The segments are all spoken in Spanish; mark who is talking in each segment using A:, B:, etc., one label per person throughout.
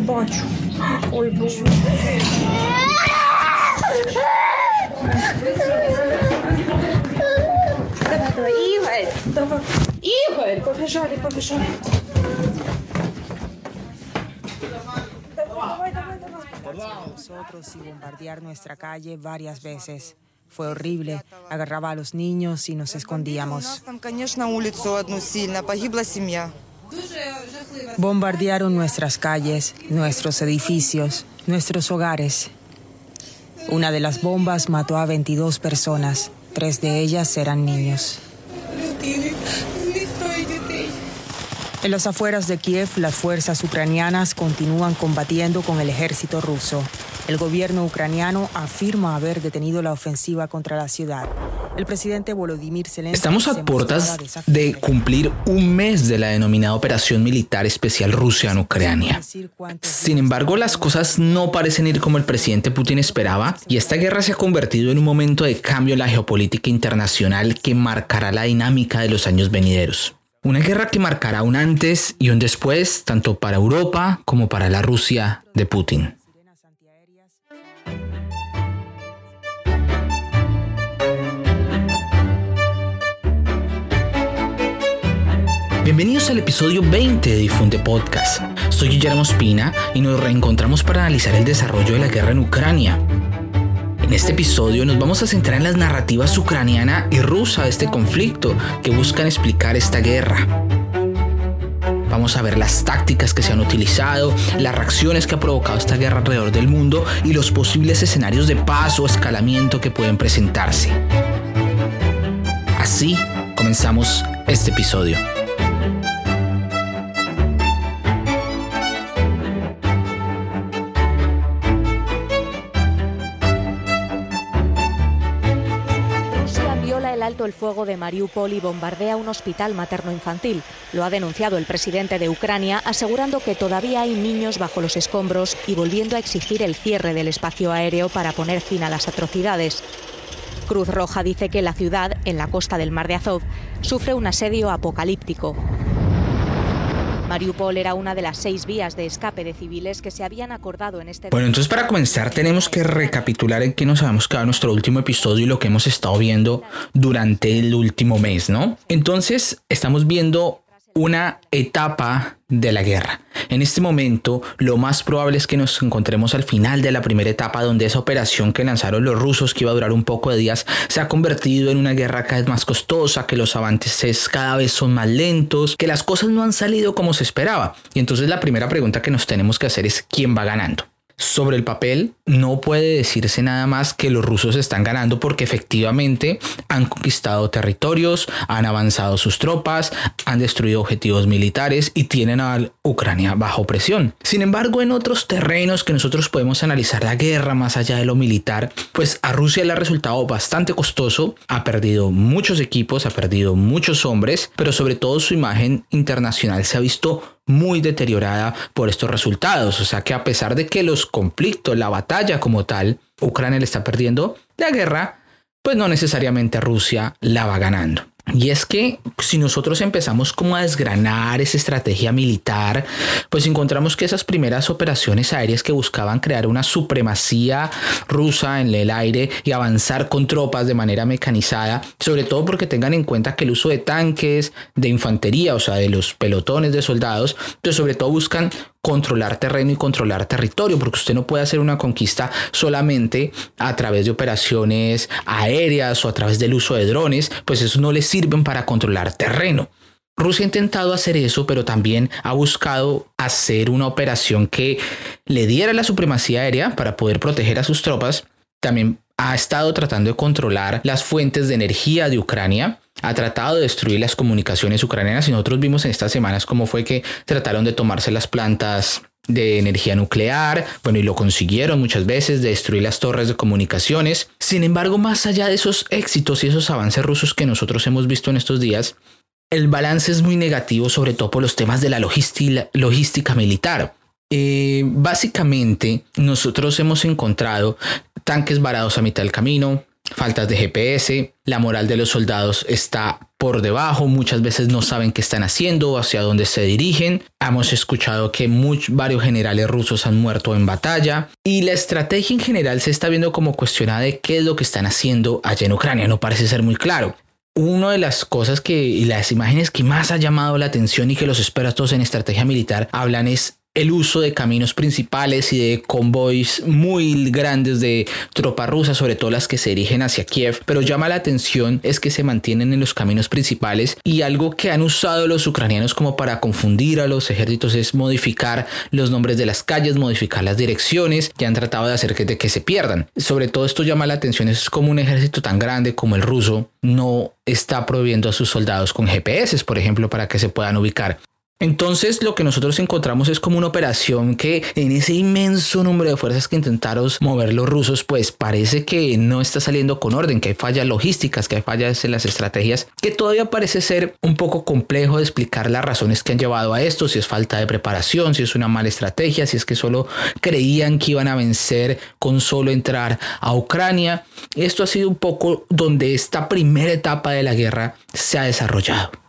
A: бачу. Ой, Боже. Давай, давай, Игорь, давай. Игорь, побежали, побежали. Давай, давай, давай, давай.
B: nosotros y bombardear nuestra calle varias veces. Fue horrible. Agarraba a los niños y nos
C: У нас
B: escondíamos. Bombardearon nuestras calles, nuestros edificios, nuestros hogares. Una de las bombas mató a 22 personas, tres de ellas eran niños. En las afueras de Kiev, las fuerzas ucranianas continúan combatiendo con el ejército ruso. El gobierno ucraniano afirma haber detenido la ofensiva contra la ciudad. El presidente Volodymyr Zelensky
D: Estamos a puertas de cumplir un mes de la denominada Operación Militar Especial Rusia en Ucrania. Sin embargo, las cosas no parecen ir como el presidente Putin esperaba y esta guerra se ha convertido en un momento de cambio en la geopolítica internacional que marcará la dinámica de los años venideros. Una guerra que marcará un antes y un después tanto para Europa como para la Rusia de Putin. Bienvenidos al episodio 20 de Difunde Podcast. Soy Guillermo Espina y nos reencontramos para analizar el desarrollo de la guerra en Ucrania. En este episodio nos vamos a centrar en las narrativas ucraniana y rusa de este conflicto que buscan explicar esta guerra. Vamos a ver las tácticas que se han utilizado, las reacciones que ha provocado esta guerra alrededor del mundo y los posibles escenarios de paz o escalamiento que pueden presentarse. Así comenzamos este episodio.
E: El fuego de Mariupol y bombardea un hospital materno-infantil. Lo ha denunciado el presidente de Ucrania, asegurando que todavía hay niños bajo los escombros y volviendo a exigir el cierre del espacio aéreo para poner fin a las atrocidades. Cruz Roja dice que la ciudad, en la costa del mar de Azov, sufre un asedio apocalíptico. Mariupol era una de las seis vías de escape de civiles que se habían acordado en este
D: Bueno, entonces para comenzar tenemos que recapitular en qué nos habíamos quedado en nuestro último episodio y lo que hemos estado viendo durante el último mes, ¿no? Entonces estamos viendo una etapa de la guerra. En este momento, lo más probable es que nos encontremos al final de la primera etapa donde esa operación que lanzaron los rusos, que iba a durar un poco de días, se ha convertido en una guerra cada vez más costosa, que los avances cada vez son más lentos, que las cosas no han salido como se esperaba. Y entonces la primera pregunta que nos tenemos que hacer es quién va ganando. Sobre el papel no puede decirse nada más que los rusos están ganando porque efectivamente han conquistado territorios, han avanzado sus tropas, han destruido objetivos militares y tienen a Ucrania bajo presión. Sin embargo, en otros terrenos que nosotros podemos analizar la guerra más allá de lo militar, pues a Rusia le ha resultado bastante costoso, ha perdido muchos equipos, ha perdido muchos hombres, pero sobre todo su imagen internacional se ha visto muy deteriorada por estos resultados. O sea que a pesar de que los conflictos, la batalla como tal, Ucrania le está perdiendo, la guerra, pues no necesariamente Rusia la va ganando. Y es que si nosotros empezamos como a desgranar esa estrategia militar, pues encontramos que esas primeras operaciones aéreas que buscaban crear una supremacía rusa en el aire y avanzar con tropas de manera mecanizada, sobre todo porque tengan en cuenta que el uso de tanques, de infantería, o sea, de los pelotones de soldados, pues sobre todo buscan controlar terreno y controlar territorio, porque usted no puede hacer una conquista solamente a través de operaciones aéreas o a través del uso de drones, pues eso no le sirven para controlar terreno. Rusia ha intentado hacer eso, pero también ha buscado hacer una operación que le diera la supremacía aérea para poder proteger a sus tropas. También ha estado tratando de controlar las fuentes de energía de Ucrania, ha tratado de destruir las comunicaciones ucranianas y nosotros vimos en estas semanas cómo fue que trataron de tomarse las plantas de energía nuclear, bueno, y lo consiguieron muchas veces, de destruir las torres de comunicaciones. Sin embargo, más allá de esos éxitos y esos avances rusos que nosotros hemos visto en estos días, el balance es muy negativo, sobre todo por los temas de la logística, militar. Eh, básicamente, nosotros hemos encontrado tanques varados a mitad del camino, faltas de GPS, la moral de los soldados está por debajo, muchas veces no saben qué están haciendo, hacia dónde se dirigen. Hemos escuchado que varios generales rusos han muerto en batalla y la estrategia en general se está viendo como cuestionada de qué es lo que están haciendo allá en Ucrania. No parece ser muy claro. Una de las cosas que y las imágenes que más ha llamado la atención y que los expertos en estrategia militar hablan es el uso de caminos principales y de convoys muy grandes de tropas rusas, sobre todo las que se dirigen hacia Kiev, pero llama la atención es que se mantienen en los caminos principales y algo que han usado los ucranianos como para confundir a los ejércitos es modificar los nombres de las calles, modificar las direcciones que han tratado de hacer que, de que se pierdan. Sobre todo esto llama la atención, es como un ejército tan grande como el ruso no está prohibiendo a sus soldados con GPS, por ejemplo, para que se puedan ubicar. Entonces lo que nosotros encontramos es como una operación que en ese inmenso número de fuerzas que intentaron mover los rusos, pues parece que no está saliendo con orden, que hay fallas logísticas, que hay fallas en las estrategias, que todavía parece ser un poco complejo de explicar las razones que han llevado a esto, si es falta de preparación, si es una mala estrategia, si es que solo creían que iban a vencer con solo entrar a Ucrania. Esto ha sido un poco donde esta primera etapa de la guerra se ha desarrollado.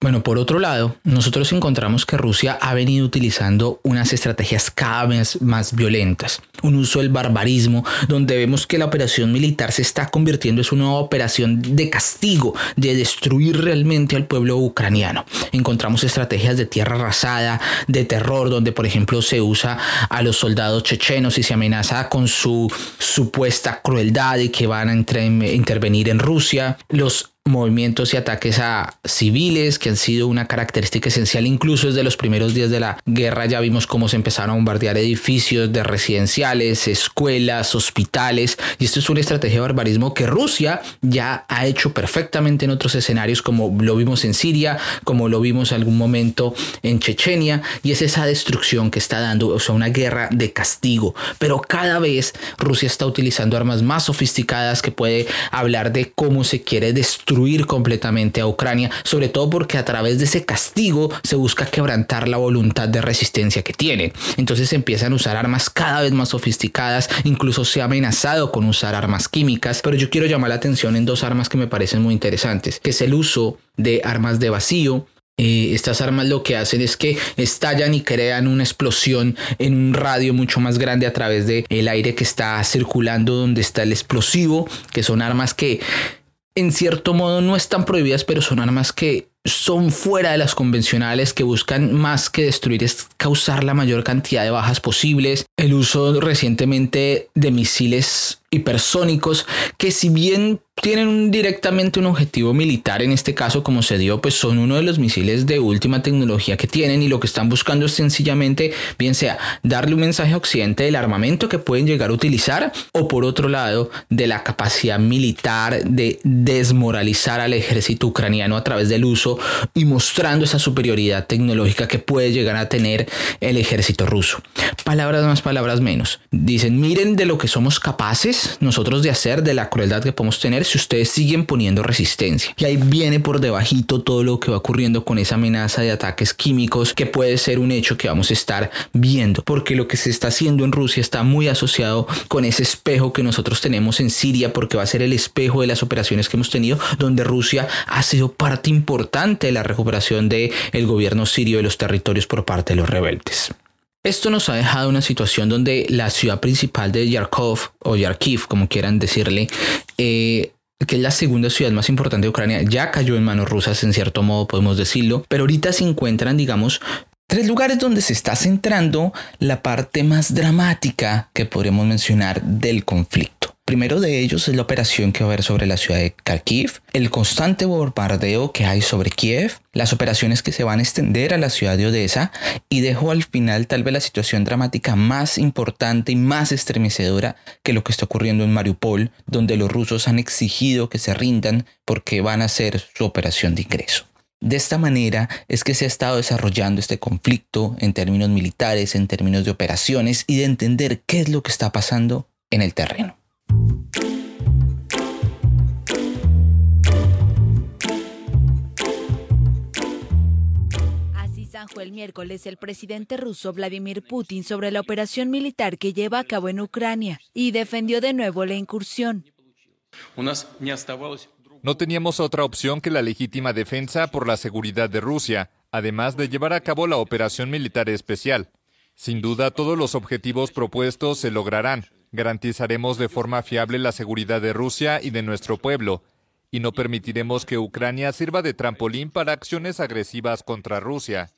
D: Bueno, por otro lado, nosotros encontramos que Rusia ha venido utilizando unas estrategias cada vez más violentas, un uso del barbarismo, donde vemos que la operación militar se está convirtiendo en una operación de castigo, de destruir realmente al pueblo ucraniano. Encontramos estrategias de tierra arrasada, de terror, donde por ejemplo se usa a los soldados chechenos y se amenaza con su supuesta crueldad y que van a intervenir en Rusia. Los movimientos y ataques a civiles que han sido una característica esencial incluso desde los primeros días de la guerra. Ya vimos cómo se empezaron a bombardear edificios de residenciales, escuelas, hospitales y esto es una estrategia de barbarismo que Rusia ya ha hecho perfectamente en otros escenarios como lo vimos en Siria, como lo vimos en algún momento en Chechenia y es esa destrucción que está dando, o sea, una guerra de castigo, pero cada vez Rusia está utilizando armas más sofisticadas que puede hablar de cómo se quiere destruir completamente a Ucrania, sobre todo porque a través de ese castigo se busca quebrantar la voluntad de resistencia que tiene. Entonces empiezan a usar armas cada vez más sofisticadas, incluso se ha amenazado con usar armas químicas, pero yo quiero llamar la atención en dos armas que me parecen muy interesantes, que es el uso de armas de vacío eh, estas armas lo que hacen es que estallan y crean una explosión en un radio mucho más grande a través del el aire que está circulando donde está el explosivo, que son armas que en cierto modo no están prohibidas, pero son armas que son fuera de las convencionales, que buscan más que destruir, es causar la mayor cantidad de bajas posibles. El uso recientemente de misiles hipersónicos, que si bien tienen directamente un objetivo militar, en este caso como se dio, pues son uno de los misiles de última tecnología que tienen y lo que están buscando es sencillamente, bien sea darle un mensaje a Occidente del armamento que pueden llegar a utilizar o por otro lado de la capacidad militar de desmoralizar al ejército ucraniano a través del uso y mostrando esa superioridad tecnológica que puede llegar a tener el ejército ruso. Palabras más, palabras menos. Dicen, miren de lo que somos capaces nosotros de hacer, de la crueldad que podemos tener si ustedes siguen poniendo resistencia. Y ahí viene por debajito todo lo que va ocurriendo con esa amenaza de ataques químicos que puede ser un hecho que vamos a estar viendo, porque lo que se está haciendo en Rusia está muy asociado con ese espejo que nosotros tenemos en Siria, porque va a ser el espejo de las operaciones que hemos tenido, donde Rusia ha sido parte importante de la recuperación del el gobierno sirio de los territorios por parte de los rebeldes. Esto nos ha dejado una situación donde la ciudad principal de Yarkov o Yarkiv, como quieran decirle, eh, que es la segunda ciudad más importante de Ucrania, ya cayó en manos rusas, en cierto modo podemos decirlo, pero ahorita se encuentran, digamos, tres lugares donde se está centrando la parte más dramática que podríamos mencionar del conflicto. Primero de ellos es la operación que va a haber sobre la ciudad de Kharkiv, el constante bombardeo que hay sobre Kiev, las operaciones que se van a extender a la ciudad de Odessa y dejo al final tal vez la situación dramática más importante y más estremecedora que lo que está ocurriendo en Mariupol, donde los rusos han exigido que se rindan porque van a hacer su operación de ingreso. De esta manera es que se ha estado desarrollando este conflicto en términos militares, en términos de operaciones y de entender qué es lo que está pasando en el terreno.
F: El miércoles el presidente ruso Vladimir Putin sobre la operación militar que lleva a cabo en Ucrania y defendió de nuevo la incursión.
G: No teníamos otra opción que la legítima defensa por la seguridad de Rusia, además de llevar a cabo la operación militar especial. Sin duda, todos los objetivos propuestos se lograrán. Garantizaremos de forma fiable la seguridad de Rusia y de nuestro pueblo, y no permitiremos que Ucrania sirva de trampolín para acciones agresivas contra Rusia.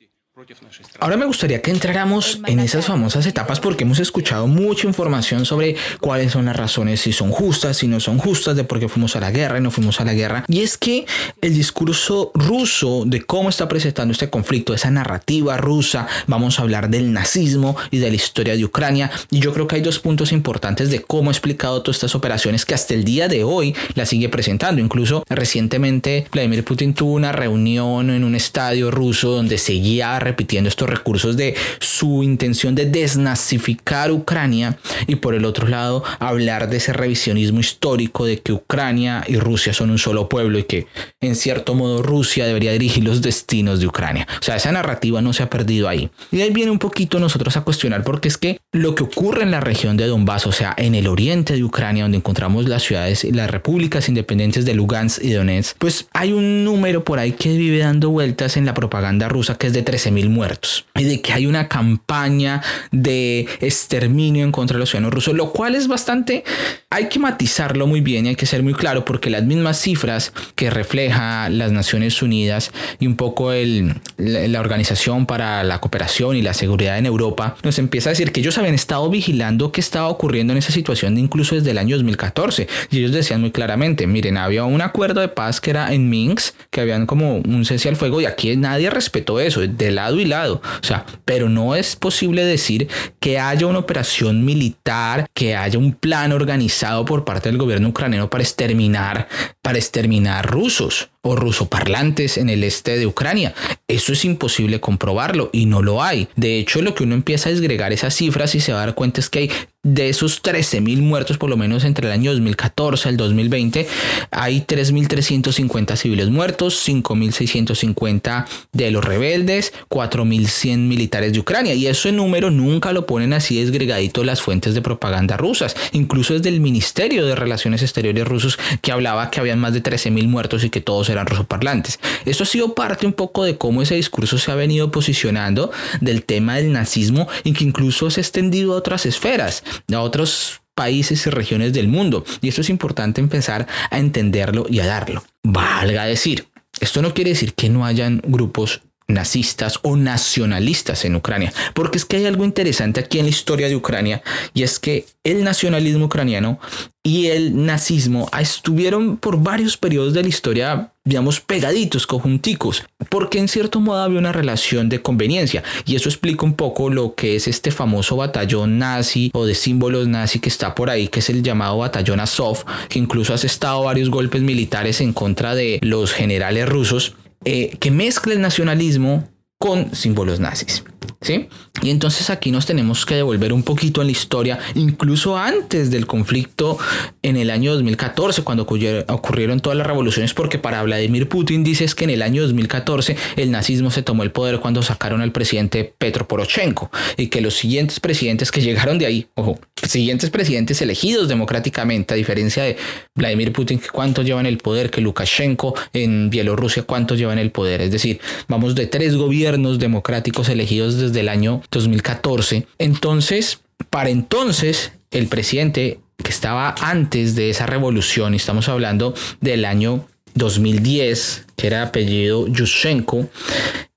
D: Ahora me gustaría que entráramos en esas famosas etapas porque hemos escuchado mucha información sobre cuáles son las razones, si son justas, si no son justas, de por qué fuimos a la guerra y no fuimos a la guerra. Y es que el discurso ruso de cómo está presentando este conflicto, esa narrativa rusa, vamos a hablar del nazismo y de la historia de Ucrania. Y yo creo que hay dos puntos importantes de cómo ha explicado todas estas operaciones que hasta el día de hoy la sigue presentando. Incluso recientemente Vladimir Putin tuvo una reunión en un estadio ruso donde seguía repitiendo estos recursos de su intención de desnazificar Ucrania y por el otro lado hablar de ese revisionismo histórico de que Ucrania y Rusia son un solo pueblo y que en cierto modo Rusia debería dirigir los destinos de Ucrania. O sea, esa narrativa no se ha perdido ahí. Y ahí viene un poquito nosotros a cuestionar porque es que lo que ocurre en la región de Donbass, o sea, en el oriente de Ucrania, donde encontramos las ciudades y las repúblicas independientes de Lugansk y Donetsk, pues hay un número por ahí que vive dando vueltas en la propaganda rusa que es de 13 mil muertos y de que hay una campaña de exterminio en contra de los ciudadanos rusos, lo cual es bastante, hay que matizarlo muy bien y hay que ser muy claro porque las mismas cifras que refleja las Naciones Unidas y un poco el, la, la Organización para la Cooperación y la Seguridad en Europa nos empieza a decir que ellos habían estado vigilando qué estaba ocurriendo en esa situación incluso desde el año 2014 y ellos decían muy claramente, miren, había un acuerdo de paz que era en Minsk, que habían como un cese al fuego y aquí nadie respetó eso, de lado y lado, o sea, pero no es posible decir que haya una operación militar, que haya un plan organizado por parte del gobierno ucraniano para exterminar, para exterminar rusos o rusoparlantes en el este de Ucrania. Eso es imposible comprobarlo y no lo hay. De hecho, lo que uno empieza a desgregar esas cifras y se va a dar cuenta es que hay de esos 13.000 muertos, por lo menos entre el año 2014 y el 2020, hay 3.350 civiles muertos, 5.650 de los rebeldes, 4.100 militares de Ucrania. Y eso en número nunca lo ponen así desgregadito las fuentes de propaganda rusas. Incluso desde el Ministerio de Relaciones Exteriores rusos que hablaba que habían más de 13.000 muertos y que todos eran rusoparlantes. Eso ha sido parte un poco de cómo ese discurso se ha venido posicionando del tema del nazismo y que incluso se ha extendido a otras esferas a otros países y regiones del mundo. Y esto es importante empezar a entenderlo y a darlo. Valga decir, esto no quiere decir que no hayan grupos nazistas o nacionalistas en Ucrania, porque es que hay algo interesante aquí en la historia de Ucrania y es que el nacionalismo ucraniano y el nazismo estuvieron por varios periodos de la historia, digamos, pegaditos, conjunticos, porque en cierto modo había una relación de conveniencia. Y eso explica un poco lo que es este famoso batallón nazi o de símbolos nazi que está por ahí, que es el llamado batallón Azov, que incluso ha estado varios golpes militares en contra de los generales rusos eh, que mezcla el nacionalismo con símbolos nazis. ¿Sí? Y entonces aquí nos tenemos que devolver un poquito en la historia, incluso antes del conflicto en el año 2014, cuando ocurrieron todas las revoluciones, porque para Vladimir Putin dices que en el año 2014 el nazismo se tomó el poder cuando sacaron al presidente Petro Poroshenko y que los siguientes presidentes que llegaron de ahí, ojo, siguientes presidentes elegidos democráticamente, a diferencia de Vladimir Putin, que cuántos llevan el poder, que Lukashenko en Bielorrusia, cuántos llevan el poder, es decir, vamos de tres gobiernos democráticos elegidos desde el año 2014. Entonces, para entonces, el presidente que estaba antes de esa revolución, estamos hablando del año 2010, que era apellido Yushchenko,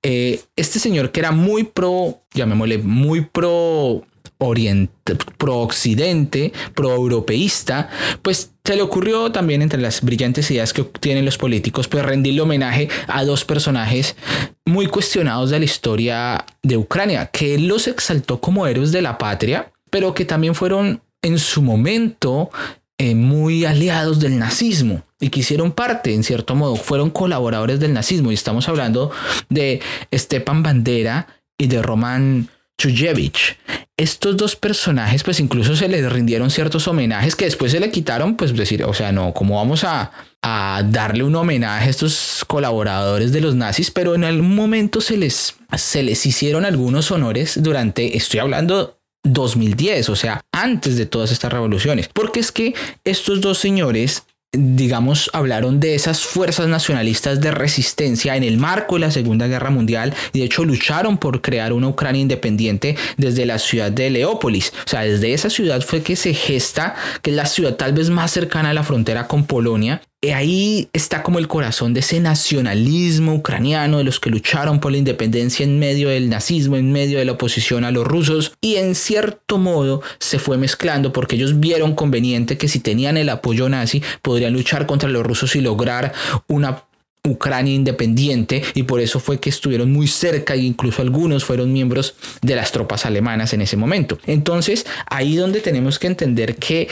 D: eh, este señor que era muy pro, llamémosle, muy pro oriente, pro occidente, pro europeísta, pues se le ocurrió también entre las brillantes ideas que tienen los políticos, pues rendirle homenaje a dos personajes muy cuestionados de la historia de Ucrania, que los exaltó como héroes de la patria, pero que también fueron en su momento eh, muy aliados del nazismo y que hicieron parte, en cierto modo, fueron colaboradores del nazismo. Y estamos hablando de Stepan Bandera y de Roman Chujevich. Estos dos personajes, pues incluso se les rindieron ciertos homenajes que después se le quitaron, pues decir, o sea, no, ¿cómo vamos a, a darle un homenaje a estos colaboradores de los nazis? Pero en algún momento se les, se les hicieron algunos honores durante, estoy hablando 2010, o sea, antes de todas estas revoluciones, porque es que estos dos señores digamos, hablaron de esas fuerzas nacionalistas de resistencia en el marco de la Segunda Guerra Mundial y de hecho lucharon por crear una Ucrania independiente desde la ciudad de Leópolis. O sea, desde esa ciudad fue que se gesta, que es la ciudad tal vez más cercana a la frontera con Polonia, ahí está como el corazón de ese nacionalismo ucraniano, de los que lucharon por la independencia en medio del nazismo, en medio de la oposición a los rusos, y en cierto modo se fue mezclando porque ellos vieron conveniente que si tenían el apoyo nazi podrían luchar contra los rusos y lograr una Ucrania independiente y por eso fue que estuvieron muy cerca e incluso algunos fueron miembros de las tropas alemanas en ese momento. Entonces ahí donde tenemos que entender que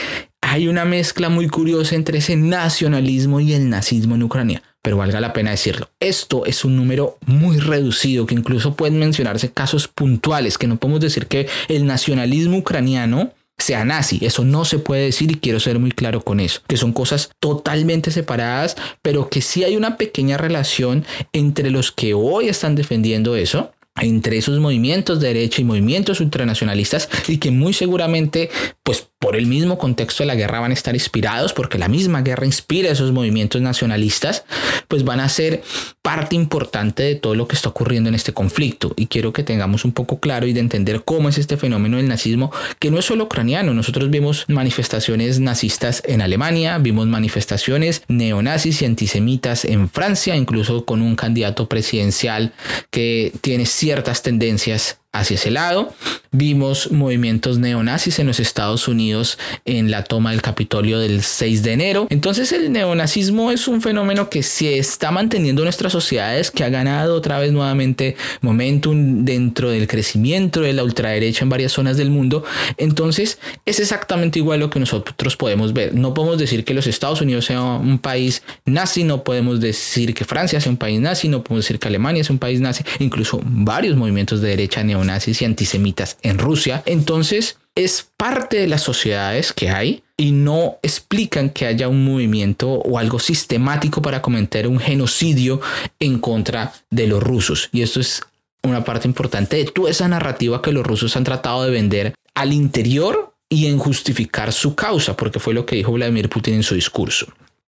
D: hay una mezcla muy curiosa entre ese nacionalismo y el nazismo en Ucrania. Pero valga la pena decirlo, esto es un número muy reducido, que incluso pueden mencionarse casos puntuales, que no podemos decir que el nacionalismo ucraniano sea nazi. Eso no se puede decir y quiero ser muy claro con eso, que son cosas totalmente separadas, pero que sí hay una pequeña relación entre los que hoy están defendiendo eso entre esos movimientos de derecha y movimientos ultranacionalistas y que muy seguramente pues por el mismo contexto de la guerra van a estar inspirados porque la misma guerra inspira esos movimientos nacionalistas pues van a ser parte importante de todo lo que está ocurriendo en este conflicto. Y quiero que tengamos un poco claro y de entender cómo es este fenómeno del nazismo que no es solo ucraniano. Nosotros vimos manifestaciones nazistas en Alemania vimos manifestaciones neonazis y antisemitas en Francia incluso con un candidato presidencial que tiene ciertas tendencias hacia ese lado. Vimos movimientos neonazis en los Estados Unidos en la toma del Capitolio del 6 de enero. Entonces el neonazismo es un fenómeno que se está manteniendo en nuestras sociedades, que ha ganado otra vez nuevamente momentum dentro del crecimiento de la ultraderecha en varias zonas del mundo. Entonces es exactamente igual lo que nosotros podemos ver. No podemos decir que los Estados Unidos sea un país nazi, no podemos decir que Francia sea un país nazi, no podemos decir que Alemania sea un país nazi, incluso varios movimientos de derecha neonazis nazis y antisemitas en Rusia. Entonces es parte de las sociedades que hay y no explican que haya un movimiento o algo sistemático para cometer un genocidio en contra de los rusos. Y esto es una parte importante de toda esa narrativa que los rusos han tratado de vender al interior y en justificar su causa, porque fue lo que dijo Vladimir Putin en su discurso.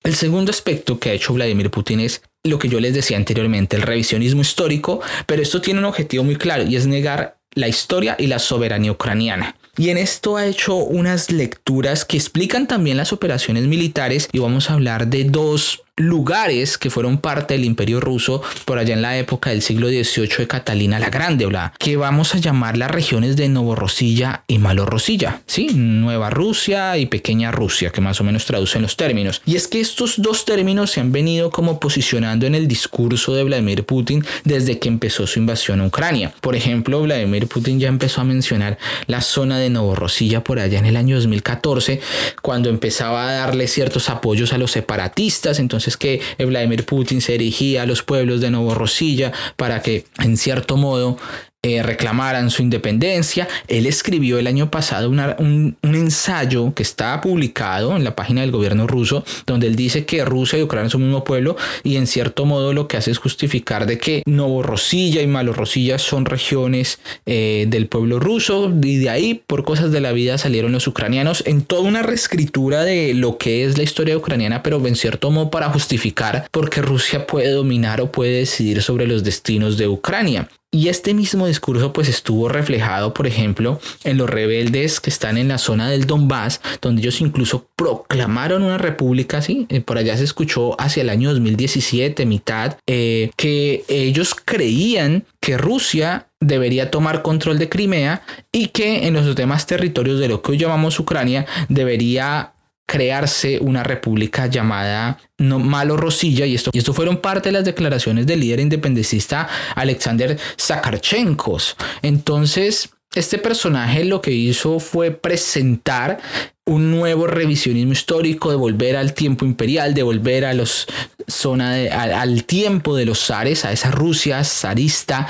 D: El segundo aspecto que ha hecho Vladimir Putin es lo que yo les decía anteriormente, el revisionismo histórico, pero esto tiene un objetivo muy claro y es negar la historia y la soberanía ucraniana. Y en esto ha hecho unas lecturas que explican también las operaciones militares y vamos a hablar de dos lugares que fueron parte del imperio ruso por allá en la época del siglo XVIII de Catalina la Grande, que vamos a llamar las regiones de Novorosilla y Malorosilla, ¿sí? Nueva Rusia y Pequeña Rusia, que más o menos traducen los términos. Y es que estos dos términos se han venido como posicionando en el discurso de Vladimir Putin desde que empezó su invasión a Ucrania. Por ejemplo, Vladimir Putin ya empezó a mencionar la zona de Novorosilla por allá en el año 2014, cuando empezaba a darle ciertos apoyos a los separatistas, entonces es que Vladimir Putin se dirigía a los pueblos de Novorosilla para que en cierto modo eh, reclamaran su independencia. Él escribió el año pasado un, ensayo que está publicado en la página del gobierno ruso, donde él dice que Rusia y Ucrania son un mismo pueblo y en cierto modo lo que hace es justificar de que Novorosilla y Malorosilla son regiones eh, del pueblo ruso y de ahí por cosas de la vida salieron los ucranianos en toda una reescritura de lo que es la historia ucraniana, pero en cierto modo para justificar porque Rusia puede dominar o puede decidir sobre los destinos de Ucrania. Y este mismo discurso pues estuvo reflejado, por ejemplo, en los rebeldes que están en la zona del Donbass, donde ellos incluso proclamaron una república, ¿sí? Eh, por allá se escuchó hacia el año 2017, mitad, eh, que ellos creían que Rusia debería tomar control de Crimea y que en los demás territorios de lo que hoy llamamos Ucrania debería crearse una república llamada no, Malo Rosilla y esto, y esto fueron parte de las declaraciones del líder independentista Alexander Zakarchenkos. Entonces, este personaje lo que hizo fue presentar un nuevo revisionismo histórico, de volver al tiempo imperial, de volver a los zona al, tiempo de los zares, a esa Rusia zarista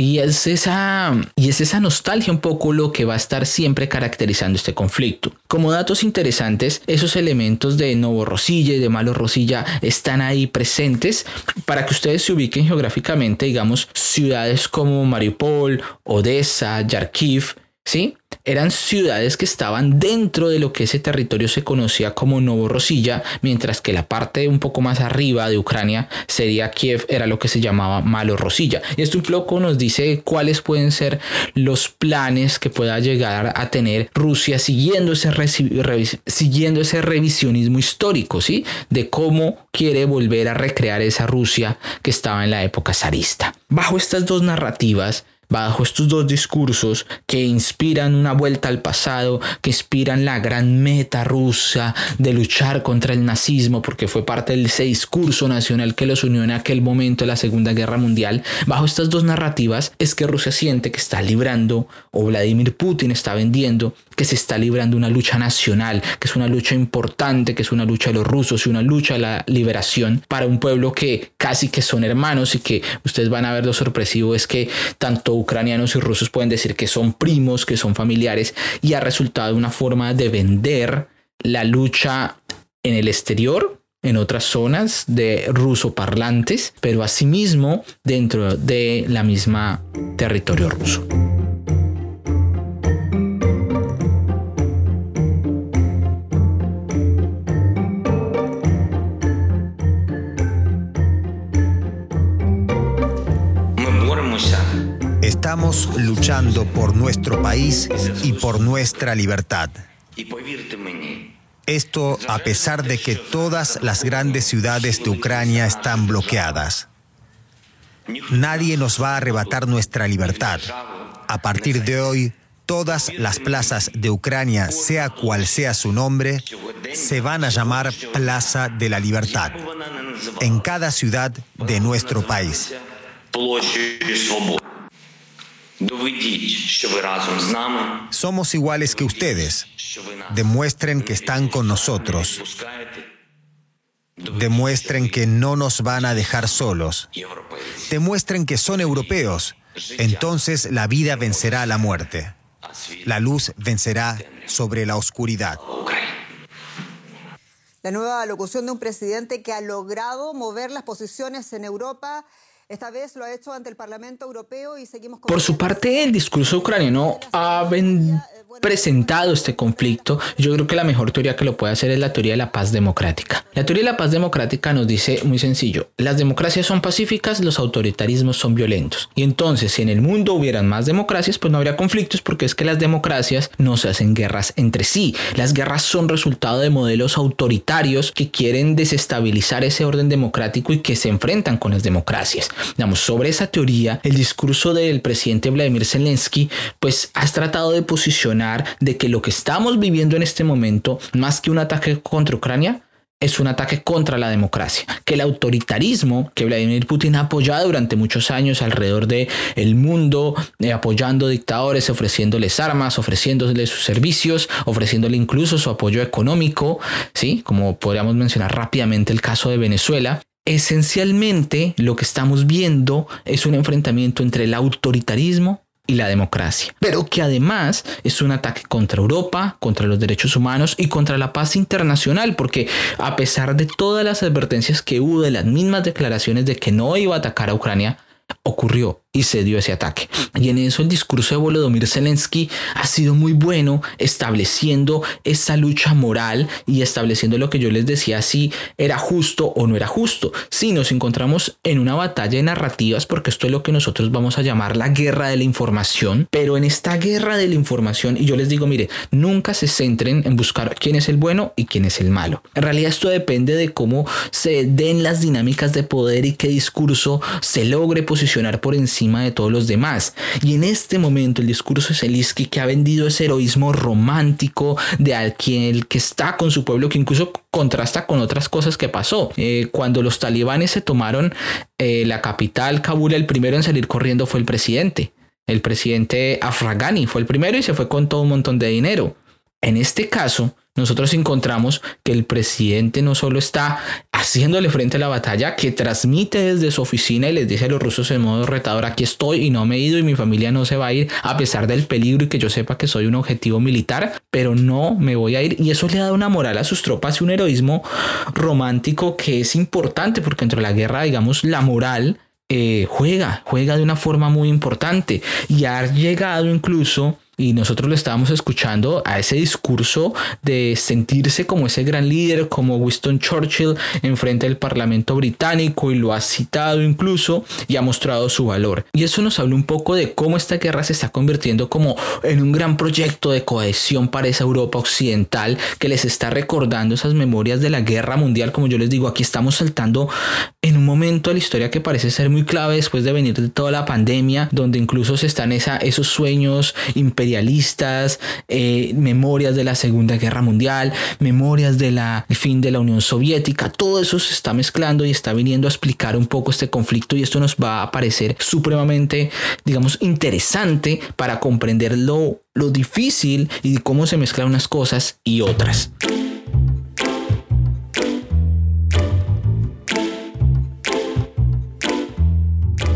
D: y es, esa, y es esa nostalgia un poco lo que va a estar siempre caracterizando este conflicto. Como datos interesantes, esos elementos de Novo Rosilla y de Malo Rosilla están ahí presentes para que ustedes se ubiquen geográficamente, digamos, ciudades como Mariupol, Odessa, Yarkiv, ¿sí? Eran ciudades que estaban dentro de lo que ese territorio se conocía como Novorosilla, mientras que la parte un poco más arriba de Ucrania sería Kiev, era lo que se llamaba Malorosilla. Y esto un poco nos dice cuáles pueden ser los planes que pueda llegar a tener Rusia siguiendo ese, siguiendo ese revisionismo histórico, ¿sí? De cómo quiere volver a recrear esa Rusia que estaba en la época zarista. Bajo estas dos narrativas, bajo estos dos discursos que inspiran una vuelta al pasado, que inspiran la gran meta rusa de luchar contra el nazismo, porque fue parte de ese discurso nacional que los unió en aquel momento de la Segunda Guerra Mundial, bajo estas dos narrativas es que Rusia siente que está librando, o Vladimir Putin está vendiendo, que se está librando una lucha nacional, que es una lucha importante, que es una lucha de los rusos y una lucha de la liberación para un pueblo que casi que son hermanos y que ustedes van a ver lo sorpresivo es que tanto ucranianos y rusos pueden decir que son primos, que son familiares, y ha resultado una forma de vender la lucha en el exterior, en otras zonas de ruso parlantes, pero asimismo dentro de la misma territorio ruso.
H: Luchando por nuestro país y por nuestra libertad. Esto a pesar de que todas las grandes ciudades de Ucrania están bloqueadas. Nadie nos va a arrebatar nuestra libertad. A partir de hoy, todas las plazas de Ucrania, sea cual sea su nombre, se van a llamar Plaza de la Libertad en cada ciudad de nuestro país. Somos iguales que ustedes. Demuestren que están con nosotros. Demuestren que no nos van a dejar solos. Demuestren que son europeos. Entonces la vida vencerá a la muerte. La luz vencerá sobre la oscuridad.
I: La nueva locución de un presidente que ha logrado mover las posiciones en Europa esta vez lo ha hecho ante el Parlamento Europeo y seguimos
D: Por su parte, el discurso ucraniano ha presentado este conflicto. Yo creo que la mejor teoría que lo puede hacer es la teoría de la paz democrática. La teoría de la paz democrática nos dice muy sencillo, las democracias son pacíficas, los autoritarismos son violentos. Y entonces, si en el mundo hubieran más democracias, pues no habría conflictos porque es que las democracias no se hacen guerras entre sí. Las guerras son resultado de modelos autoritarios que quieren desestabilizar ese orden democrático y que se enfrentan con las democracias. Digamos, sobre esa teoría, el discurso del presidente Vladimir Zelensky, pues has tratado de posicionar de que lo que estamos viviendo en este momento, más que un ataque contra Ucrania, es un ataque contra la democracia, que el autoritarismo que Vladimir Putin ha apoyado durante muchos años alrededor del el mundo, eh, apoyando dictadores, ofreciéndoles armas, ofreciéndoles sus servicios, ofreciéndole incluso su apoyo económico, ¿sí? como podríamos mencionar rápidamente el caso de Venezuela, esencialmente lo que estamos viendo es un enfrentamiento entre el autoritarismo y la democracia, pero que además es un ataque contra Europa, contra los derechos humanos y contra la paz internacional, porque a pesar de todas las advertencias que hubo de las mismas declaraciones de que no iba a atacar a Ucrania, ocurrió y se dio ese ataque. Y en eso el discurso de Volodymyr Zelensky ha sido muy bueno, estableciendo esa lucha moral y estableciendo lo que yo les decía, si era justo o no era justo. Si nos encontramos en una batalla de narrativas, porque esto es lo que nosotros vamos a llamar la guerra de la información, pero en esta guerra de la información, y yo les digo, mire, nunca se centren en buscar quién es el bueno y quién es el malo. En realidad esto depende de cómo se den las dinámicas de poder y qué discurso se logre posicionar por encima de todos los demás. Y en este momento el discurso de Zelensky que ha vendido ese heroísmo romántico de aquel que está con su pueblo, que incluso contrasta con otras cosas que pasó. Eh, cuando los talibanes se tomaron eh, la capital, Kabul, el primero en salir corriendo fue el presidente. El presidente Afragani fue el primero y se fue con todo un montón de dinero. En este caso, nosotros encontramos que el presidente no solo está haciéndole frente a la batalla, que transmite desde su oficina y les dice a los rusos en modo retador, aquí estoy y no me he ido y mi familia no se va a ir a pesar del peligro y que yo sepa que soy un objetivo militar, pero no me voy a ir. Y eso le da una moral a sus tropas y un heroísmo romántico que es importante porque entre la guerra, digamos, la moral eh, juega, juega de una forma muy importante y ha llegado incluso y nosotros lo estábamos escuchando a ese discurso de sentirse como ese gran líder, como Winston Churchill enfrente del Parlamento británico y lo ha citado incluso y ha mostrado su valor. Y eso nos habla un poco de cómo esta guerra se está convirtiendo como en un gran proyecto de cohesión para esa Europa occidental que les está recordando esas memorias de la guerra mundial. Como yo les digo, aquí estamos saltando en un momento de la historia que parece ser muy clave después de venir de toda la pandemia, donde incluso se están esa, esos sueños imperialistas, eh, memorias de la Segunda Guerra Mundial, memorias del fin de la Unión Soviética, todo eso se está mezclando y está viniendo a explicar un poco este conflicto y esto nos va a parecer supremamente, digamos, interesante para comprender lo, lo difícil y cómo se mezclan unas cosas y otras.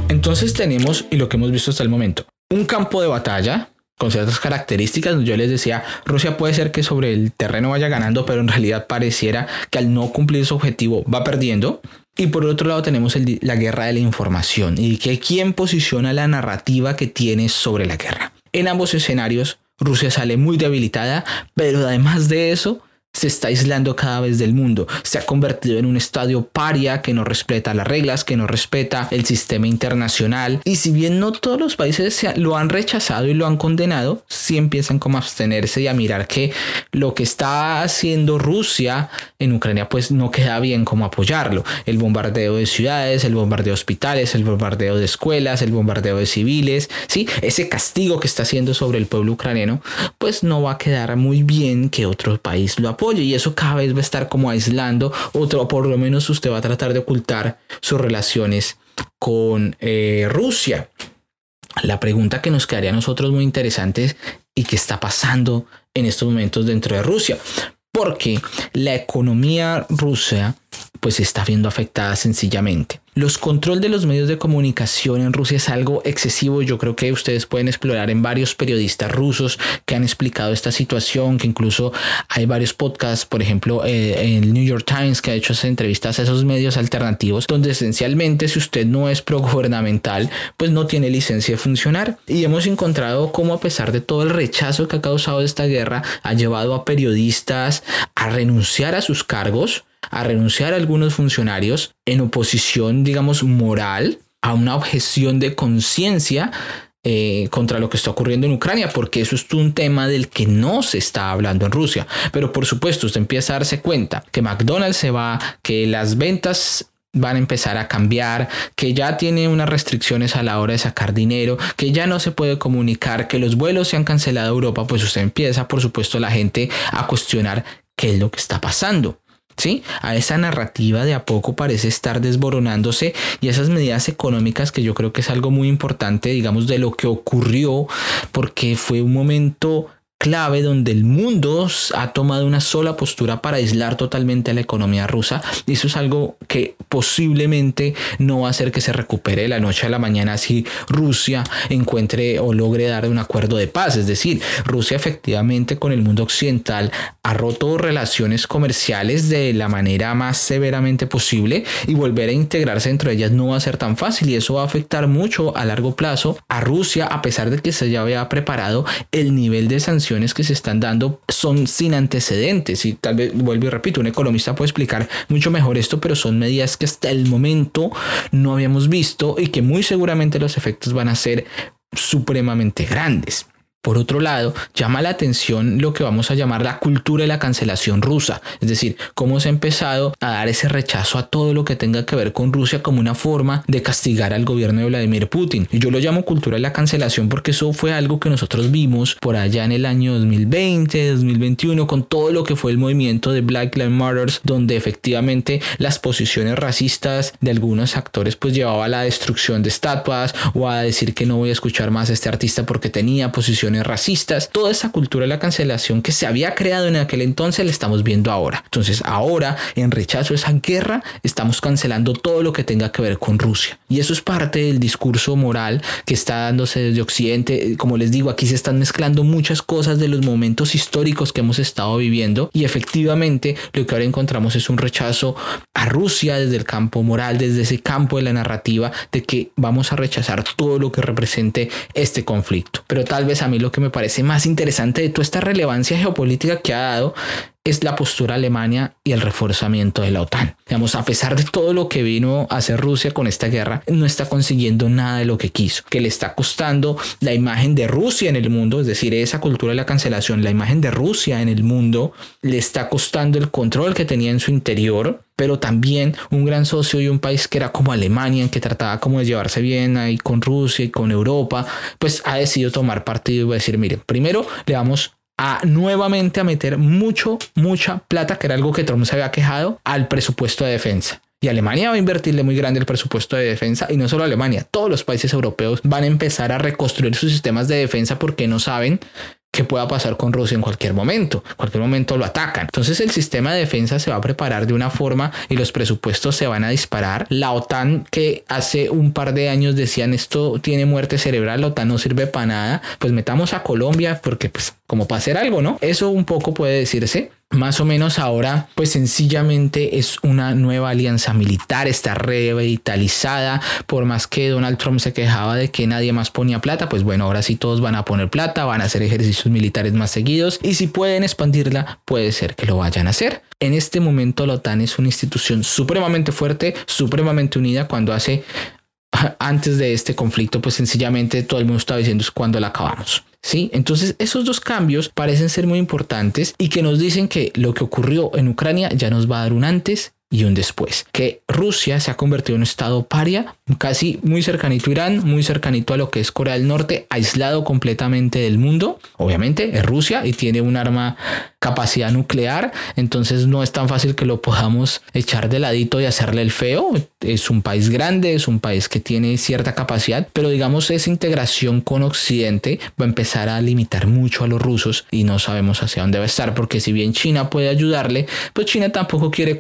D: Entonces tenemos, y lo que hemos visto hasta el momento, un campo de batalla con ciertas características. Yo les decía, Rusia puede ser que sobre el terreno vaya ganando, pero en realidad pareciera que al no cumplir su objetivo va perdiendo. Y por otro lado tenemos la guerra de la información y que quién posiciona la narrativa que tiene sobre la guerra. En ambos escenarios, Rusia sale muy debilitada, pero además de eso, se está aislando cada vez del mundo, se ha convertido en un estadio paria que no respeta las reglas, que no respeta el sistema internacional. Y si bien no todos los países lo han rechazado y lo han condenado, sí empiezan como a abstenerse y a mirar que lo que está haciendo Rusia en Ucrania pues no queda bien como apoyarlo. El bombardeo de ciudades, el bombardeo de hospitales, el bombardeo de escuelas, el bombardeo de civiles, sí, ese castigo que está haciendo sobre el pueblo ucraniano pues no va a quedar muy bien que otro país lo apoye y eso cada vez va a estar como aislando, o por lo menos usted va a tratar de ocultar sus relaciones con eh, Rusia. La pregunta que nos quedaría a nosotros muy interesante es ¿y qué está pasando en estos momentos dentro de Rusia? Porque la economía rusa pues se está viendo afectada sencillamente. Los control de los medios de comunicación en Rusia es algo excesivo. Yo creo que ustedes pueden explorar en varios periodistas rusos que han explicado esta situación, que incluso hay varios podcasts, por ejemplo, eh, el New York Times que ha hecho entrevistas a esos medios alternativos, donde esencialmente si usted no es pro-gubernamental, pues no tiene licencia de funcionar. Y hemos encontrado cómo a pesar de todo el rechazo que ha causado esta guerra, ha llevado a periodistas a renunciar a sus cargos a renunciar a algunos funcionarios en oposición, digamos, moral a una objeción de conciencia eh, contra lo que está ocurriendo en Ucrania, porque eso es un tema del que no se está hablando en Rusia. Pero por supuesto, usted empieza a darse cuenta que McDonald's se va, que las ventas van a empezar a cambiar, que ya tiene unas restricciones a la hora de sacar dinero, que ya no se puede comunicar, que los vuelos se han cancelado a Europa, pues usted empieza, por supuesto, la gente a cuestionar qué es lo que está pasando. ¿Sí? A esa narrativa de a poco parece estar desboronándose y esas medidas económicas que yo creo que es algo muy importante, digamos, de lo que ocurrió, porque fue un momento clave donde el mundo ha tomado una sola postura para aislar totalmente la economía rusa y eso es algo que posiblemente no va a hacer que se recupere de la noche a la mañana si Rusia encuentre o logre dar un acuerdo de paz. Es decir, Rusia efectivamente con el mundo occidental ha roto relaciones comerciales de la manera más severamente posible y volver a integrarse entre ellas no va a ser tan fácil y eso va a afectar mucho a largo plazo a Rusia a pesar de que se ya había preparado el nivel de sanciones que se están dando son sin antecedentes y tal vez vuelvo y repito, un economista puede explicar mucho mejor esto, pero son medidas que hasta el momento no habíamos visto y que muy seguramente los efectos van a ser supremamente grandes. Por otro lado, llama la atención lo que vamos a llamar la cultura de la cancelación rusa, es decir, cómo se ha empezado a dar ese rechazo a todo lo que tenga que ver con Rusia como una forma de castigar al gobierno de Vladimir Putin. Y yo lo llamo cultura de la cancelación porque eso fue algo que nosotros vimos por allá en el año 2020, 2021, con todo lo que fue el movimiento de Black Lives Matter, donde efectivamente las posiciones racistas de algunos actores pues llevaba a la destrucción de estatuas o a decir que no voy a escuchar más a este artista porque tenía posiciones racistas, toda esa cultura de la cancelación que se había creado en aquel entonces la estamos viendo ahora. Entonces ahora, en rechazo a esa guerra, estamos cancelando todo lo que tenga que ver con Rusia. Y eso es parte del discurso moral que está dándose desde Occidente. Como les digo, aquí se están mezclando muchas cosas de los momentos históricos que hemos estado viviendo y efectivamente lo que ahora encontramos es un rechazo a Rusia desde el campo moral, desde ese campo de la narrativa de que vamos a rechazar todo lo que represente este conflicto. Pero tal vez a mí lo que me parece más interesante de toda esta relevancia geopolítica que ha dado es la postura Alemania y el reforzamiento de la OTAN. Digamos, a pesar de todo lo que vino a hacer Rusia con esta guerra, no está consiguiendo nada de lo que quiso, que le está costando la imagen de Rusia en el mundo, es decir, esa cultura de la cancelación, la imagen de Rusia en el mundo, le está costando el control que tenía en su interior, pero también un gran socio y un país que era como Alemania, que trataba como de llevarse bien ahí con Rusia y con Europa, pues ha decidido tomar partido y decir, miren, primero le vamos a nuevamente a meter mucho, mucha plata, que era algo que Trump se había quejado, al presupuesto de defensa. Y Alemania va a invertirle muy grande el presupuesto de defensa y no solo Alemania, todos los países europeos van a empezar a reconstruir sus sistemas de defensa porque no saben que pueda pasar con Rusia en cualquier momento. En cualquier momento lo atacan. Entonces el sistema de defensa se va a preparar de una forma y los presupuestos se van a disparar. La OTAN que hace un par de años decían esto tiene muerte cerebral, la OTAN no sirve para nada, pues metamos a Colombia porque pues como para hacer algo, ¿no? Eso un poco puede decirse más o menos ahora, pues sencillamente es una nueva alianza militar, está revitalizada, por más que Donald Trump se quejaba de que nadie más ponía plata, pues bueno, ahora sí todos van a poner plata, van a hacer ejercicios militares más seguidos y si pueden expandirla, puede ser que lo vayan a hacer. En este momento la OTAN es una institución supremamente fuerte, supremamente unida cuando hace antes de este conflicto, pues sencillamente todo el mundo estaba diciendo es cuando la acabamos. ¿Sí? Entonces esos dos cambios parecen ser muy importantes y que nos dicen que lo que ocurrió en Ucrania ya nos va a dar un antes y un después. Que Rusia se ha convertido en un estado paria, casi muy cercanito a Irán, muy cercanito a lo que es Corea del Norte, aislado completamente del mundo. Obviamente es Rusia y tiene un arma capacidad nuclear, entonces no es tan fácil que lo podamos echar de ladito y hacerle el feo. Es un país grande, es un país que tiene cierta capacidad, pero digamos esa integración con Occidente va a empezar a limitar mucho a los rusos y no sabemos hacia dónde va a estar, porque si bien China puede ayudarle, pues China tampoco quiere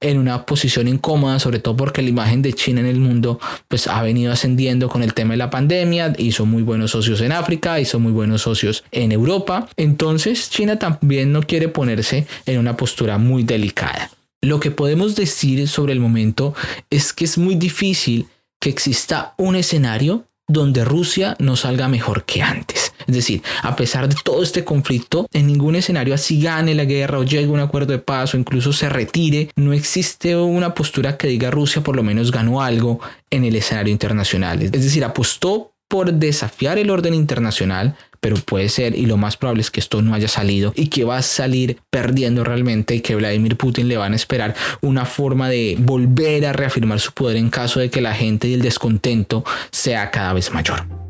D: en una posición incómoda, sobre todo porque la imagen de China en el mundo pues ha venido ascendiendo con el tema de la pandemia, hizo muy buenos socios en África, hizo muy buenos socios en Europa, entonces China también no quiere ponerse en una postura muy delicada. Lo que podemos decir sobre el momento es que es muy difícil que exista un escenario donde Rusia no salga mejor que antes. Es decir, a pesar de todo este conflicto, en ningún escenario así gane la guerra o llegue un acuerdo de paz o incluso se retire, no existe una postura que diga Rusia por lo menos ganó algo en el escenario internacional. Es decir, apostó por desafiar el orden internacional, pero puede ser y lo más probable es que esto no haya salido y que va a salir perdiendo realmente y que Vladimir Putin le van a esperar una forma de volver a reafirmar su poder en caso de que la gente y el descontento sea cada vez mayor.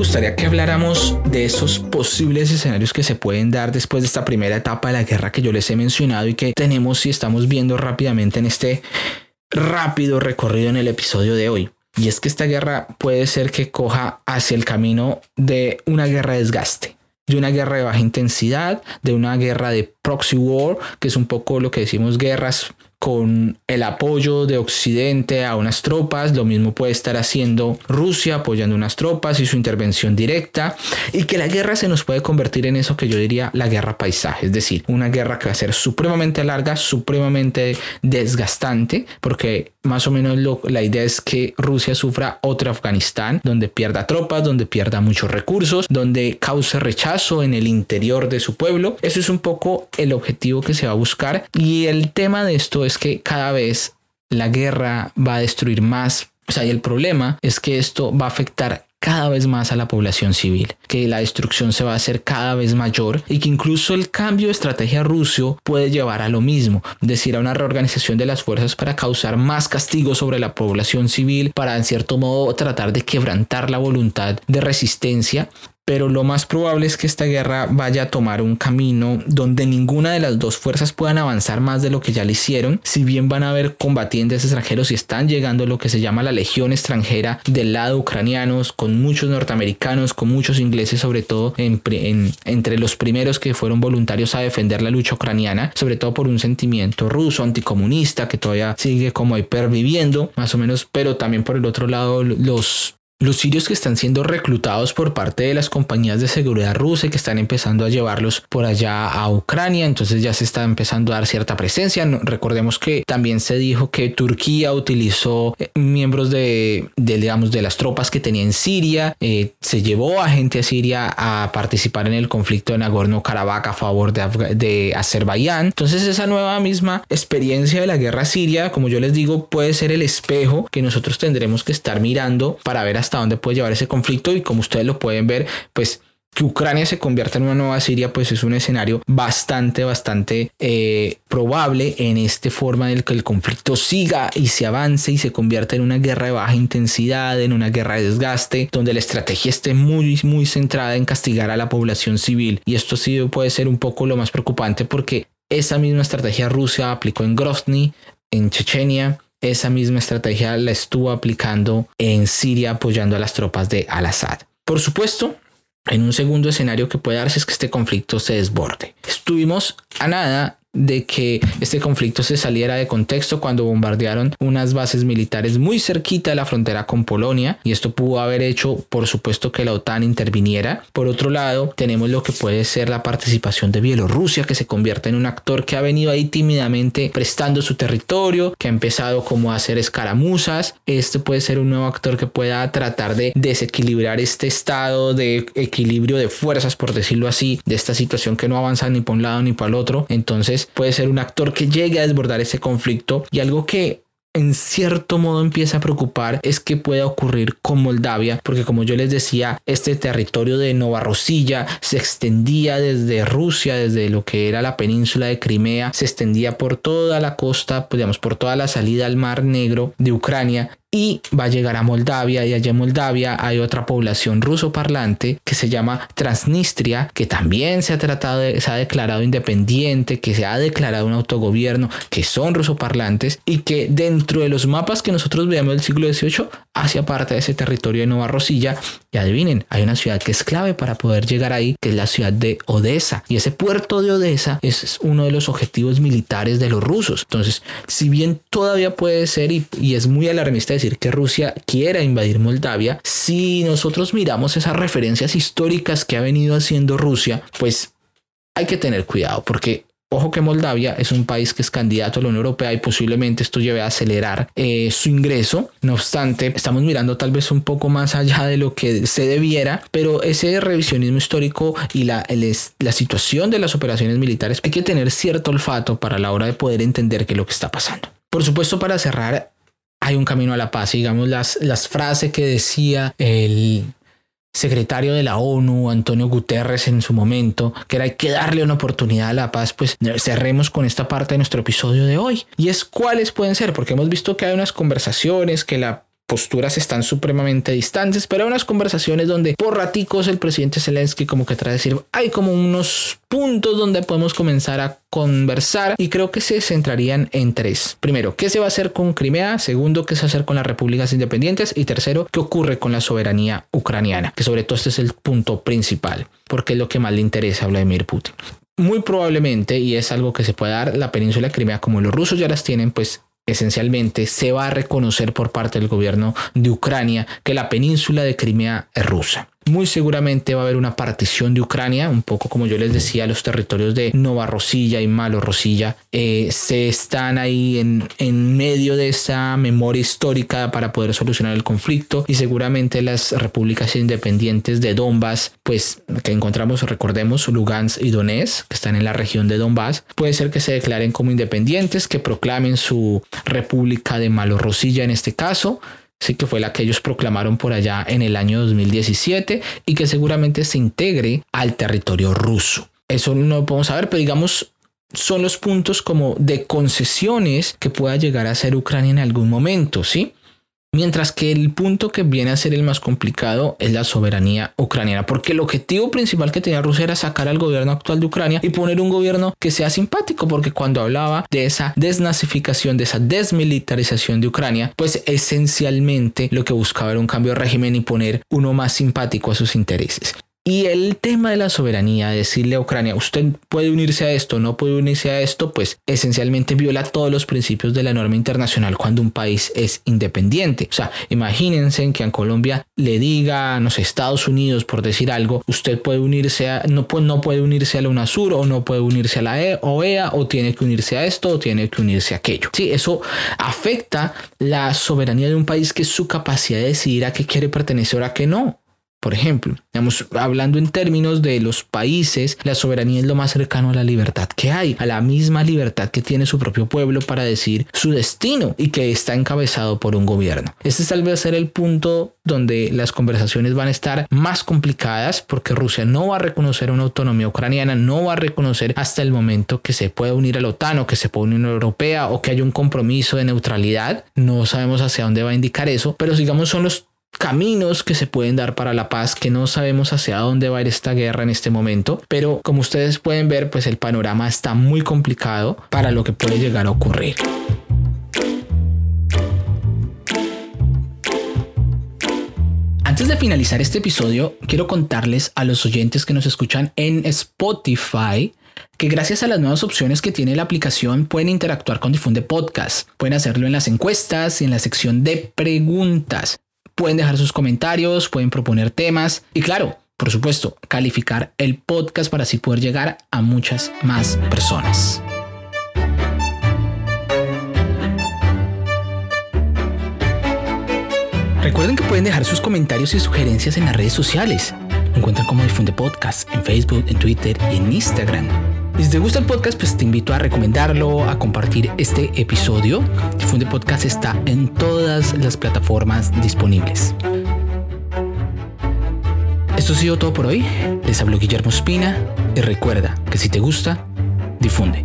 D: Gustaría que habláramos de esos posibles escenarios que se pueden dar después de esta primera etapa de la guerra que yo les he mencionado y que tenemos y estamos viendo rápidamente en este rápido recorrido en el episodio de hoy. Y es que esta guerra puede ser que coja hacia el camino de una guerra de desgaste, de una guerra de baja intensidad, de una guerra de proxy war, que es un poco lo que decimos guerras con el apoyo de Occidente a unas tropas, lo mismo puede estar haciendo Rusia apoyando unas tropas y su intervención directa, y que la guerra se nos puede convertir en eso que yo diría la guerra paisaje, es decir, una guerra que va a ser supremamente larga, supremamente desgastante, porque más o menos la idea es que Rusia sufra otro Afganistán, donde pierda tropas, donde pierda muchos recursos, donde cause rechazo en el interior de su pueblo. Eso es un poco el objetivo que se va a buscar, y el tema de esto es es que cada vez la guerra va a destruir más. O sea, y el problema es que esto va a afectar cada vez más a la población civil, que la destrucción se va a hacer cada vez mayor y que incluso el cambio de estrategia ruso puede llevar a lo mismo, decir, a una reorganización de las fuerzas para causar más castigo sobre la población civil, para en cierto modo tratar de quebrantar la voluntad de resistencia pero lo más probable es que esta guerra vaya a tomar un camino donde ninguna de las dos fuerzas puedan avanzar más de lo que ya le hicieron, si bien van a haber combatientes extranjeros y están llegando lo que se llama la legión extranjera del lado ucranianos, con muchos norteamericanos, con muchos ingleses sobre todo entre los primeros que fueron voluntarios a defender la lucha ucraniana, sobre todo por un sentimiento ruso, anticomunista, que todavía sigue como hiperviviendo, más o menos, pero también por el otro lado los los sirios que están siendo reclutados por parte de las compañías de seguridad rusa y que están empezando a llevarlos por allá a Ucrania, entonces ya se está empezando a dar cierta presencia. recordemos que también se dijo que Turquía utilizó eh, miembros de, digamos, de las tropas que tenía en Siria, eh, se llevó a gente a Siria a participar en el conflicto de Nagorno-Karabaj a favor de, de Azerbaiyán. Entonces esa nueva misma experiencia de la guerra siria, como yo les digo, puede ser el espejo que nosotros tendremos que estar mirando para ver hasta hasta dónde puede llevar ese conflicto y como ustedes lo pueden ver, pues que Ucrania se convierta en una nueva Siria, pues es un escenario bastante, bastante eh, probable en esta forma del que el conflicto siga y se avance y se convierta en una guerra de baja intensidad, en una guerra de desgaste, donde la estrategia esté muy, muy centrada en castigar a la población civil. Y esto sí puede ser un poco lo más preocupante porque esa misma estrategia Rusia aplicó en Grozny, en Chechenia, esa misma estrategia la estuvo aplicando en Siria apoyando a las tropas de Al-Assad. Por supuesto, en un segundo escenario que puede darse es que este conflicto se desborde. Estuvimos a nada de que este conflicto se saliera de contexto cuando bombardearon unas bases militares muy cerquita de la frontera con Polonia y esto pudo haber hecho por supuesto que la OTAN interviniera. Por otro lado tenemos lo que puede ser la participación de Bielorrusia que se convierte en un actor que ha venido ahí tímidamente prestando su territorio, que ha empezado como a hacer escaramuzas. Este puede ser un nuevo actor que pueda tratar de desequilibrar este estado de equilibrio de fuerzas por decirlo así, de esta situación que no avanza ni por un lado ni para el otro. Entonces puede ser un actor que llegue a desbordar ese conflicto y algo que en cierto modo empieza a preocupar es que pueda ocurrir con Moldavia, porque como yo les decía, este territorio de Nova Rosilla se extendía desde Rusia, desde lo que era la península de Crimea, se extendía por toda la costa, pues, digamos, por toda la salida al Mar Negro de Ucrania y va a llegar a Moldavia y allá en Moldavia hay otra población ruso parlante que se llama Transnistria que también se ha tratado de, se ha declarado independiente que se ha declarado un autogobierno que son rusoparlantes y que dentro de los mapas que nosotros veamos del siglo XVIII hacia parte de ese territorio de Nova Rosilla y adivinen hay una ciudad que es clave para poder llegar ahí que es la ciudad de Odessa y ese puerto de Odessa es uno de los objetivos militares de los rusos. Entonces si bien todavía puede ser y es muy alarmista decir que Rusia quiera invadir Moldavia, si nosotros miramos esas referencias históricas que ha venido haciendo Rusia, pues hay que tener cuidado porque Ojo que Moldavia es un país que es candidato a la Unión Europea y posiblemente esto lleve a acelerar eh, su ingreso. No obstante, estamos mirando tal vez un poco más allá de lo que se debiera, pero ese revisionismo histórico y la, la situación de las operaciones militares hay que tener cierto olfato para la hora de poder entender qué es lo que está pasando. Por supuesto, para cerrar, hay un camino a la paz. Digamos, las, las frases que decía el secretario de la ONU, Antonio Guterres, en su momento, que era hay que darle una oportunidad a la paz, pues cerremos con esta parte de nuestro episodio de hoy. Y es cuáles pueden ser, porque hemos visto que hay unas conversaciones, que la posturas están supremamente distantes, pero hay unas conversaciones donde por raticos el presidente Zelensky como que trae decir, hay como unos puntos donde podemos comenzar a conversar y creo que se centrarían en tres. Primero, ¿qué se va a hacer con Crimea? Segundo, ¿qué se va a hacer con las repúblicas independientes? Y tercero, ¿qué ocurre con la soberanía ucraniana? Que sobre todo este es el punto principal, porque es lo que más le interesa a Vladimir Putin muy probablemente, y es algo que se puede dar, la península de Crimea, como los rusos ya las tienen, pues esencialmente se va a reconocer por parte del gobierno de Ucrania que la península de Crimea es rusa. Muy seguramente va a haber una partición de Ucrania, un poco como yo les decía, los territorios de Nova Rosilla y Malo Rosilla eh, se están ahí en, en medio de esa memoria histórica para poder solucionar el conflicto y seguramente las repúblicas independientes de Donbass, pues que encontramos, recordemos, Lugansk y Donetsk, que están en la región de Donbass, puede ser que se declaren como independientes, que proclamen su república de Malo Rosilla en este caso, sí que fue la que ellos proclamaron por allá en el año 2017 y que seguramente se integre al territorio ruso. Eso no lo podemos saber, pero digamos son los puntos como de concesiones que pueda llegar a ser Ucrania en algún momento, ¿sí? Mientras que el punto que viene a ser el más complicado es la soberanía ucraniana, porque el objetivo principal que tenía Rusia era sacar al gobierno actual de Ucrania y poner un gobierno que sea simpático, porque cuando hablaba de esa desnazificación, de esa desmilitarización de Ucrania, pues esencialmente lo que buscaba era un cambio de régimen y poner uno más simpático a sus intereses. Y el tema de la soberanía, decirle a Ucrania, usted puede unirse a esto, no puede unirse a esto, pues esencialmente viola todos los principios de la norma internacional cuando un país es independiente. O sea, imagínense que a Colombia le diga, no sé, Estados Unidos, por decir algo, usted puede unirse a, no, no puede unirse a la UNASUR o no puede unirse a la OEA e o tiene que unirse a esto o tiene que unirse a aquello. Sí, eso afecta la soberanía de un país que es su capacidad de decidir a qué quiere pertenecer o a qué no. Por ejemplo, digamos, hablando en términos de los países, la soberanía es lo más cercano a la libertad que hay, a la misma libertad que tiene su propio pueblo para decir su destino y que está encabezado por un gobierno. Este tal vez ser el punto donde las conversaciones van a estar más complicadas porque Rusia no va a reconocer una autonomía ucraniana, no va a reconocer hasta el momento que se pueda unir a la OTAN o que se pueda unir a la Unión Europea o que haya un compromiso de neutralidad. No sabemos hacia dónde va a indicar eso, pero digamos son los caminos que se pueden dar para la paz, que no sabemos hacia dónde va a ir esta guerra en este momento, pero como ustedes pueden ver, pues el panorama está muy complicado para lo que puede llegar a ocurrir. Antes de finalizar este episodio, quiero contarles a los oyentes que nos escuchan en Spotify que gracias a las nuevas opciones que tiene la aplicación pueden interactuar con Difunde Podcast. Pueden hacerlo en las encuestas y en la sección de preguntas. Pueden dejar sus comentarios, pueden proponer temas y claro, por supuesto, calificar el podcast para así poder llegar a muchas más personas. Recuerden que pueden dejar sus comentarios y sugerencias en las redes sociales. encuentran como Difunde Podcast en Facebook, en Twitter y en Instagram. Si te gusta el podcast, pues te invito a recomendarlo, a compartir este episodio. Difunde Podcast está en todas las plataformas disponibles. Esto ha sido todo por hoy. Les hablo Guillermo Espina y recuerda que si te gusta, difunde.